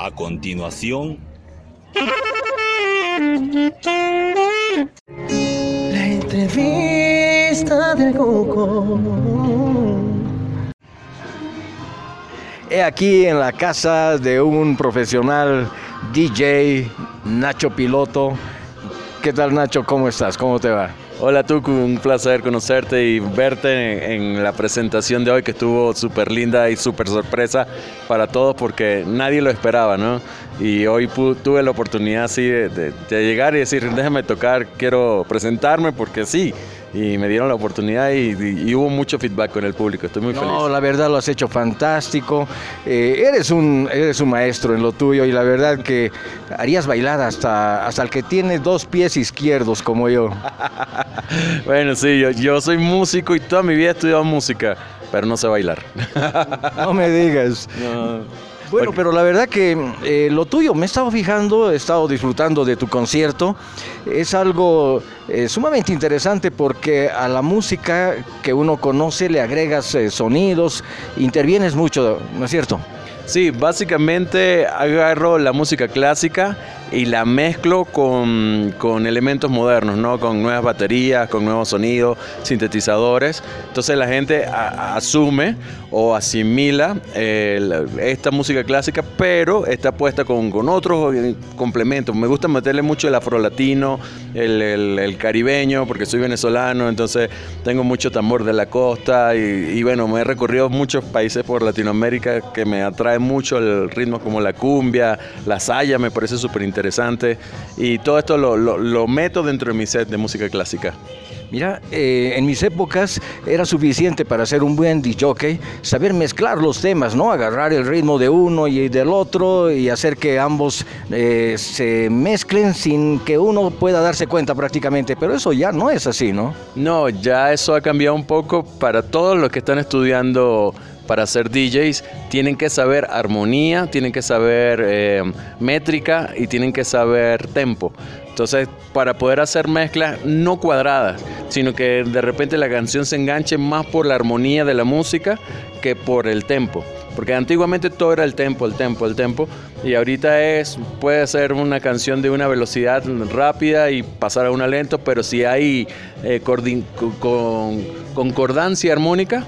A continuación, La entrevista del Coco. He aquí en la casa de un profesional DJ, Nacho Piloto. ¿Qué tal Nacho? ¿Cómo estás? ¿Cómo te va? Hola Tuku, un placer conocerte y verte en, la presentación de hoy que estuvo súper linda y súper sorpresa para todos porque nadie lo esperaba, ¿no? Y hoy tuve la oportunidad así de, de- de llegar y decir, déjame tocar, quiero presentarme porque sí. Y me dieron la oportunidad y, y- y hubo mucho feedback con el público, estoy muy No, feliz. la verdad lo has hecho fantástico. Eh, eres, un, eres un maestro en lo tuyo y la verdad que harías bailar hasta, hasta el que tiene dos pies izquierdos como yo. Bueno, sí, yo, yo soy músico y toda mi vida he estudiado música, pero no sé bailar. No me digas. No. Bueno, pero la verdad que eh, lo tuyo, me he estado fijando, he estado disfrutando de tu concierto. Es algo eh, sumamente interesante porque a la música que uno conoce le agregas eh, sonidos, intervienes mucho, ¿no es cierto? Sí, básicamente agarro la música clásica y la mezclo con, con elementos modernos, ¿no? Con nuevas baterías, con nuevos sonidos, sintetizadores. Entonces la gente asume o asimila eh, esta música clásica, pero está puesta con, con otros eh, complementos. Me gusta meterle mucho el afrolatino, el, el- caribeño, porque soy venezolano, entonces tengo mucho tambor de la costa y, y bueno, me he recorrido muchos países por Latinoamérica que me atrae mucho el ritmo como la cumbia, la saya, me parece súper interesante y todo esto lo, lo- lo meto dentro de mi set de música clásica. Mira, eh, en mis épocas era suficiente para ser un buen DJ saber mezclar los temas, ¿no? Agarrar el ritmo de uno y del otro y hacer que ambos eh, se mezclen sin que uno pueda darse cuenta prácticamente. Pero eso ya no es así, ¿no? No, ya eso ha cambiado un poco para todos los que están estudiando para ser DJs. Tienen que saber armonía, tienen que saber eh, métrica y tienen que saber tempo. Entonces, para poder hacer mezclas no cuadradas, sino que de repente la canción se enganche más por la armonía de la música que por el tempo. Porque antiguamente todo era el tempo, el tempo, el tempo. Y ahorita es, puede ser una canción de una velocidad rápida y pasar a una lento, pero si hay eh, concordancia armónica,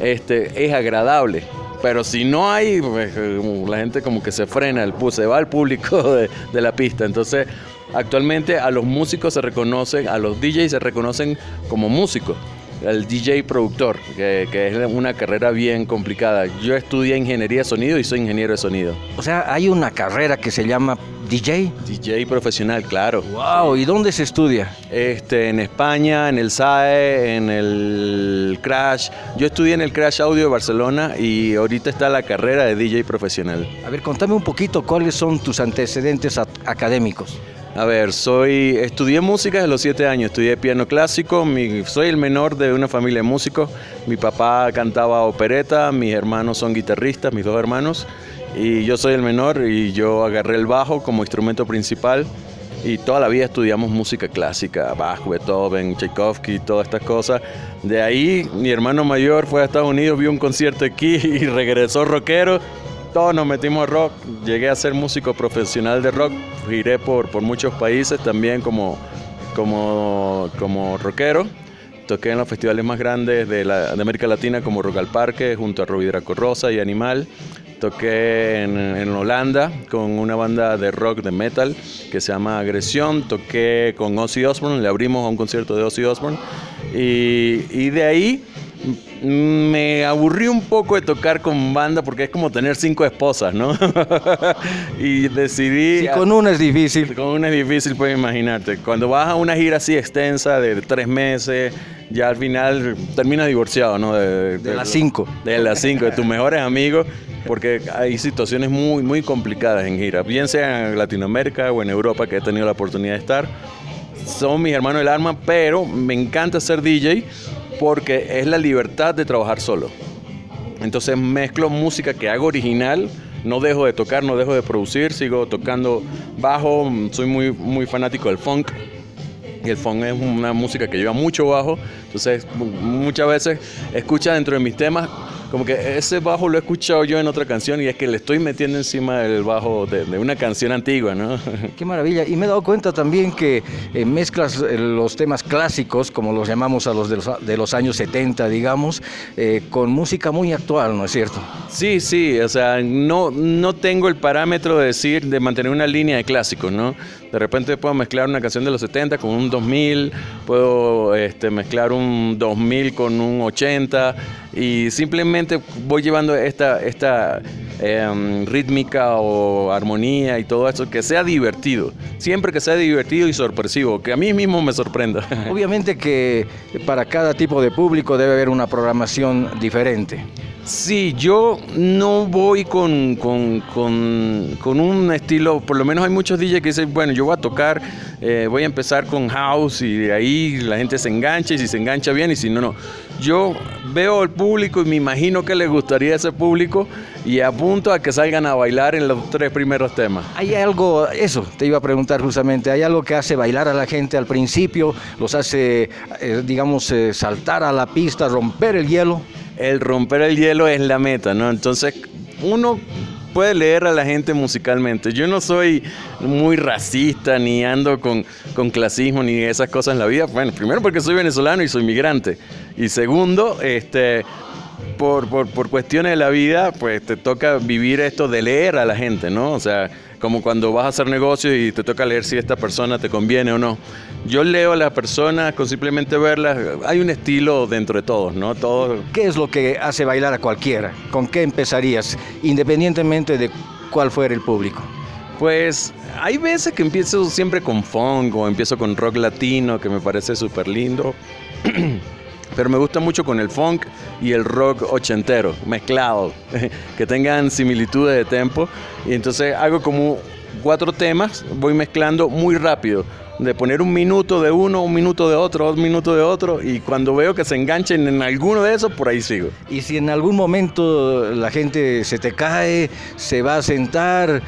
este, es agradable. Pero si no hay, pues, la gente como que se frena, el, se va al público de, de la pista. Entonces, actualmente a los músicos se reconocen, a los DJs se reconocen como músicos. El DJ productor, que, que es una carrera bien complicada. Yo estudié ingeniería de sonido y soy ingeniero de sonido. O sea, hay una carrera que se llama DJ. DJ profesional, claro. ¡Wow! ¿Y dónde se estudia? Este, en España, en el SAE, en el Crash. Yo estudié en el Crash Audio de Barcelona y ahorita está la carrera de DJ profesional. A ver, contame un poquito cuáles son tus antecedentes académicos. A ver, soy estudié música desde los siete años, estudié piano clásico, mi- soy el menor de una familia de músicos. Mi papá cantaba opereta, mis hermanos son guitarristas, mis dos hermanos, y yo soy el menor y yo agarré el bajo como instrumento principal. Y toda la vida estudiamos música clásica, Bach, Beethoven, Tchaikovsky, todas estas cosas. De ahí mi hermano mayor fue a Estados Unidos, vio un concierto aquí y regresó rockero. Todos nos metimos rock. Llegué a ser músico profesional de rock. Giré por, por muchos países también como, como, como rockero. Toqué en los festivales más grandes de, la- de América Latina como Rock al Parque junto a Robbie Draco Rosa y Animal. Toqué en, en Holanda con una banda de rock de metal que se llama Agresión. Toqué con Ozzy Osbourne, le abrimos a un concierto de Ozzy Osbourne. Y, y de ahí me aburrí un poco de tocar con banda porque es como tener cinco esposas, ¿no? y decidí... Si con una es difícil. Con una es difícil, puedes imaginarte. Cuando vas a una gira así extensa de tres meses, ya al final terminas divorciado, ¿no? De, De las cinco. De las cinco, de tus mejores amigos, porque hay situaciones muy, muy complicadas en gira, bien sea en Latinoamérica o en Europa, que he tenido la oportunidad de estar. Son mis hermanos del alma, pero me encanta ser DJ porque es la libertad de trabajar solo. Entonces mezclo música que hago original, no dejo de tocar, no dejo de producir, sigo tocando bajo, soy muy, muy fanático del funk. Y el funk es una música que lleva mucho bajo, entonces mu- muchas veces escucha dentro de mis temas como que ese bajo lo he escuchado yo en otra canción y es que le estoy metiendo encima del bajo de, una canción antigua, ¿no? Qué maravilla. Y me he dado cuenta también que eh, mezclas eh, los temas clásicos, como los llamamos a los de los, de los años 70, digamos, eh, con música muy actual, ¿no es cierto? Sí, sí, o sea, no, no tengo el parámetro de decir, de mantener una línea de clásicos, ¿no? De repente puedo mezclar una canción de los 70 con un 2000, puedo este, mezclar un 2000 con un 80 y simplemente voy llevando esta, esta em, rítmica o armonía y todo eso que sea divertido, siempre que sea divertido y sorpresivo, que a mí mismo me sorprenda. Obviamente que para cada tipo de público debe haber una programación diferente. Sí, yo no voy con, con, un estilo, por lo menos hay muchos DJs que dicen, bueno, yo voy a tocar, eh, voy a empezar con house y de ahí la gente se engancha y si se engancha bien y si no, no. Yo veo al público y me imagino que le gustaría a ese público y apunto a que salgan a bailar en los tres primeros temas. Hay algo, eso te iba a preguntar justamente, hay algo que hace bailar a la gente al principio, los hace, eh, digamos, eh, saltar a la pista, romper el hielo el romper el hielo es la meta, ¿no? Entonces, uno puede leer a la gente musicalmente. Yo no soy muy racista, ni ando con, con, clasismo, ni esas cosas en la vida. Bueno, primero porque soy venezolano y soy migrante. Y segundo, este, por, por, por cuestiones de la vida, pues te toca vivir esto de leer a la gente, ¿no? O sea, como cuando vas a hacer negocios y te toca leer si esta persona te conviene o no. Yo leo a las personas con simplemente verlas. Hay un estilo dentro de todos, ¿no? Todo... ¿Qué es lo que hace bailar a cualquiera? ¿Con qué empezarías, independientemente de cuál fuera el público? Pues hay veces que empiezo siempre con funk o empiezo con rock latino, que me parece súper lindo. Pero me gusta mucho con el funk y el rock ochentero, mezclado, que tengan similitudes de tempo. Y entonces hago como cuatro temas, voy mezclando muy rápido de poner un minuto de uno, un minuto de otro, dos minutos de otro, y cuando veo que se enganchen en alguno de esos, por ahí sigo. Y si en algún momento la gente se te cae, se va a sentar,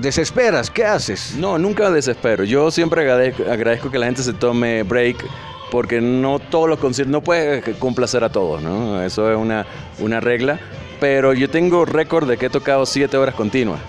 desesperas, ¿qué haces? No, nunca desespero. Yo siempre agradezco, que la gente se tome break porque no todos los conciertos, no puede complacer a todos, ¿no? Eso es una, una regla. Pero yo tengo récord de que he tocado siete horas continuas.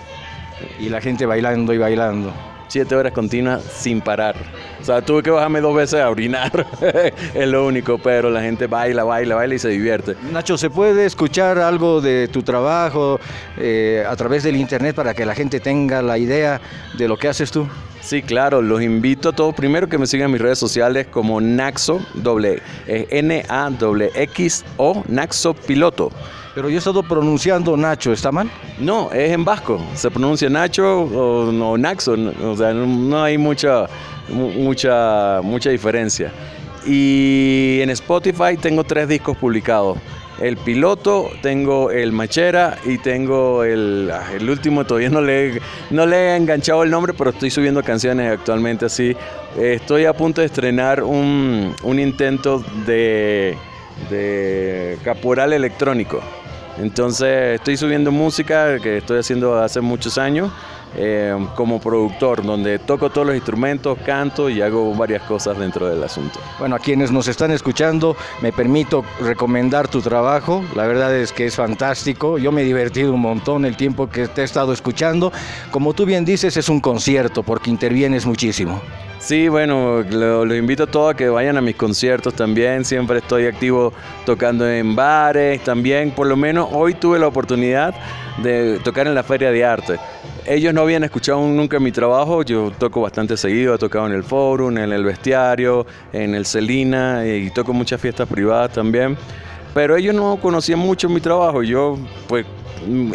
Y la gente bailando y bailando siete horas continuas sin parar. O sea, tuve que bajarme dos veces a orinar, es lo único, pero la gente baila, baila, baila y se divierte. Nacho, ¿se puede escuchar algo de tu trabajo eh, a través del internet para que la gente tenga la idea de lo que haces tú? Sí, claro, los invito a todos primero que me sigan en mis redes sociales como Naxo, doble, N-A-X-O, Naxo Piloto. Pero yo he estado pronunciando Nacho, ¿está mal? No, es en vasco. Se pronuncia Nacho o, Naxo. O sea, no hay mucha, mucha, mucha diferencia. Y en Spotify tengo tres discos publicados. El piloto, tengo el Machera y tengo el, ah, el último, todavía no le, no le he enganchado el nombre, pero estoy subiendo canciones actualmente así. Estoy a punto de estrenar un, un intento de, de caporal electrónico. Entonces estoy subiendo música que estoy haciendo hace muchos años eh, como productor, donde toco todos los instrumentos, canto y hago varias cosas dentro del asunto. Bueno, a quienes nos están escuchando, me permito recomendar tu trabajo. La verdad es que es fantástico. Yo me he divertido un montón el tiempo que te he estado escuchando. Como tú bien dices, es un concierto porque intervienes muchísimo. Sí, bueno, los invito a todos a que vayan a mis conciertos también. Siempre estoy activo tocando en bares también. Por lo menos hoy tuve la oportunidad de tocar en la Feria de Arte. Ellos no habían escuchado nunca mi trabajo, yo toco bastante seguido, he tocado en el Forum, en el Bestiario, en el Celina y toco muchas fiestas privadas también. Pero ellos no conocían mucho mi trabajo, yo pues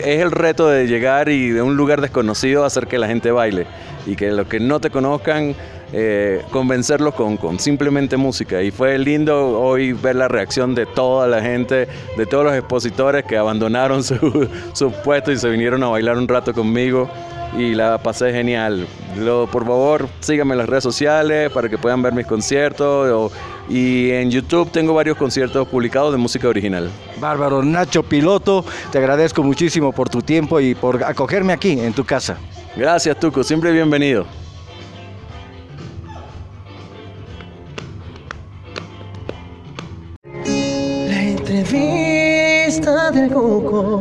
es el reto de llegar y de un lugar desconocido hacer que la gente baile y que los que no te conozcan eh, convencerlos con, con, simplemente música. Y fue lindo hoy ver la reacción de toda la gente, de todos los expositores que abandonaron su, su puesto y se vinieron a bailar un rato conmigo. Y la pasé genial. por favor, síganme en las redes sociales para que puedan ver mis conciertos. y en YouTube tengo varios conciertos publicados de música original. Bárbaro, Nacho Piloto, te agradezco muchísimo por tu tiempo y por acogerme aquí en tu casa. Gracias, Tuco, siempre bienvenido. Fiesta del coco.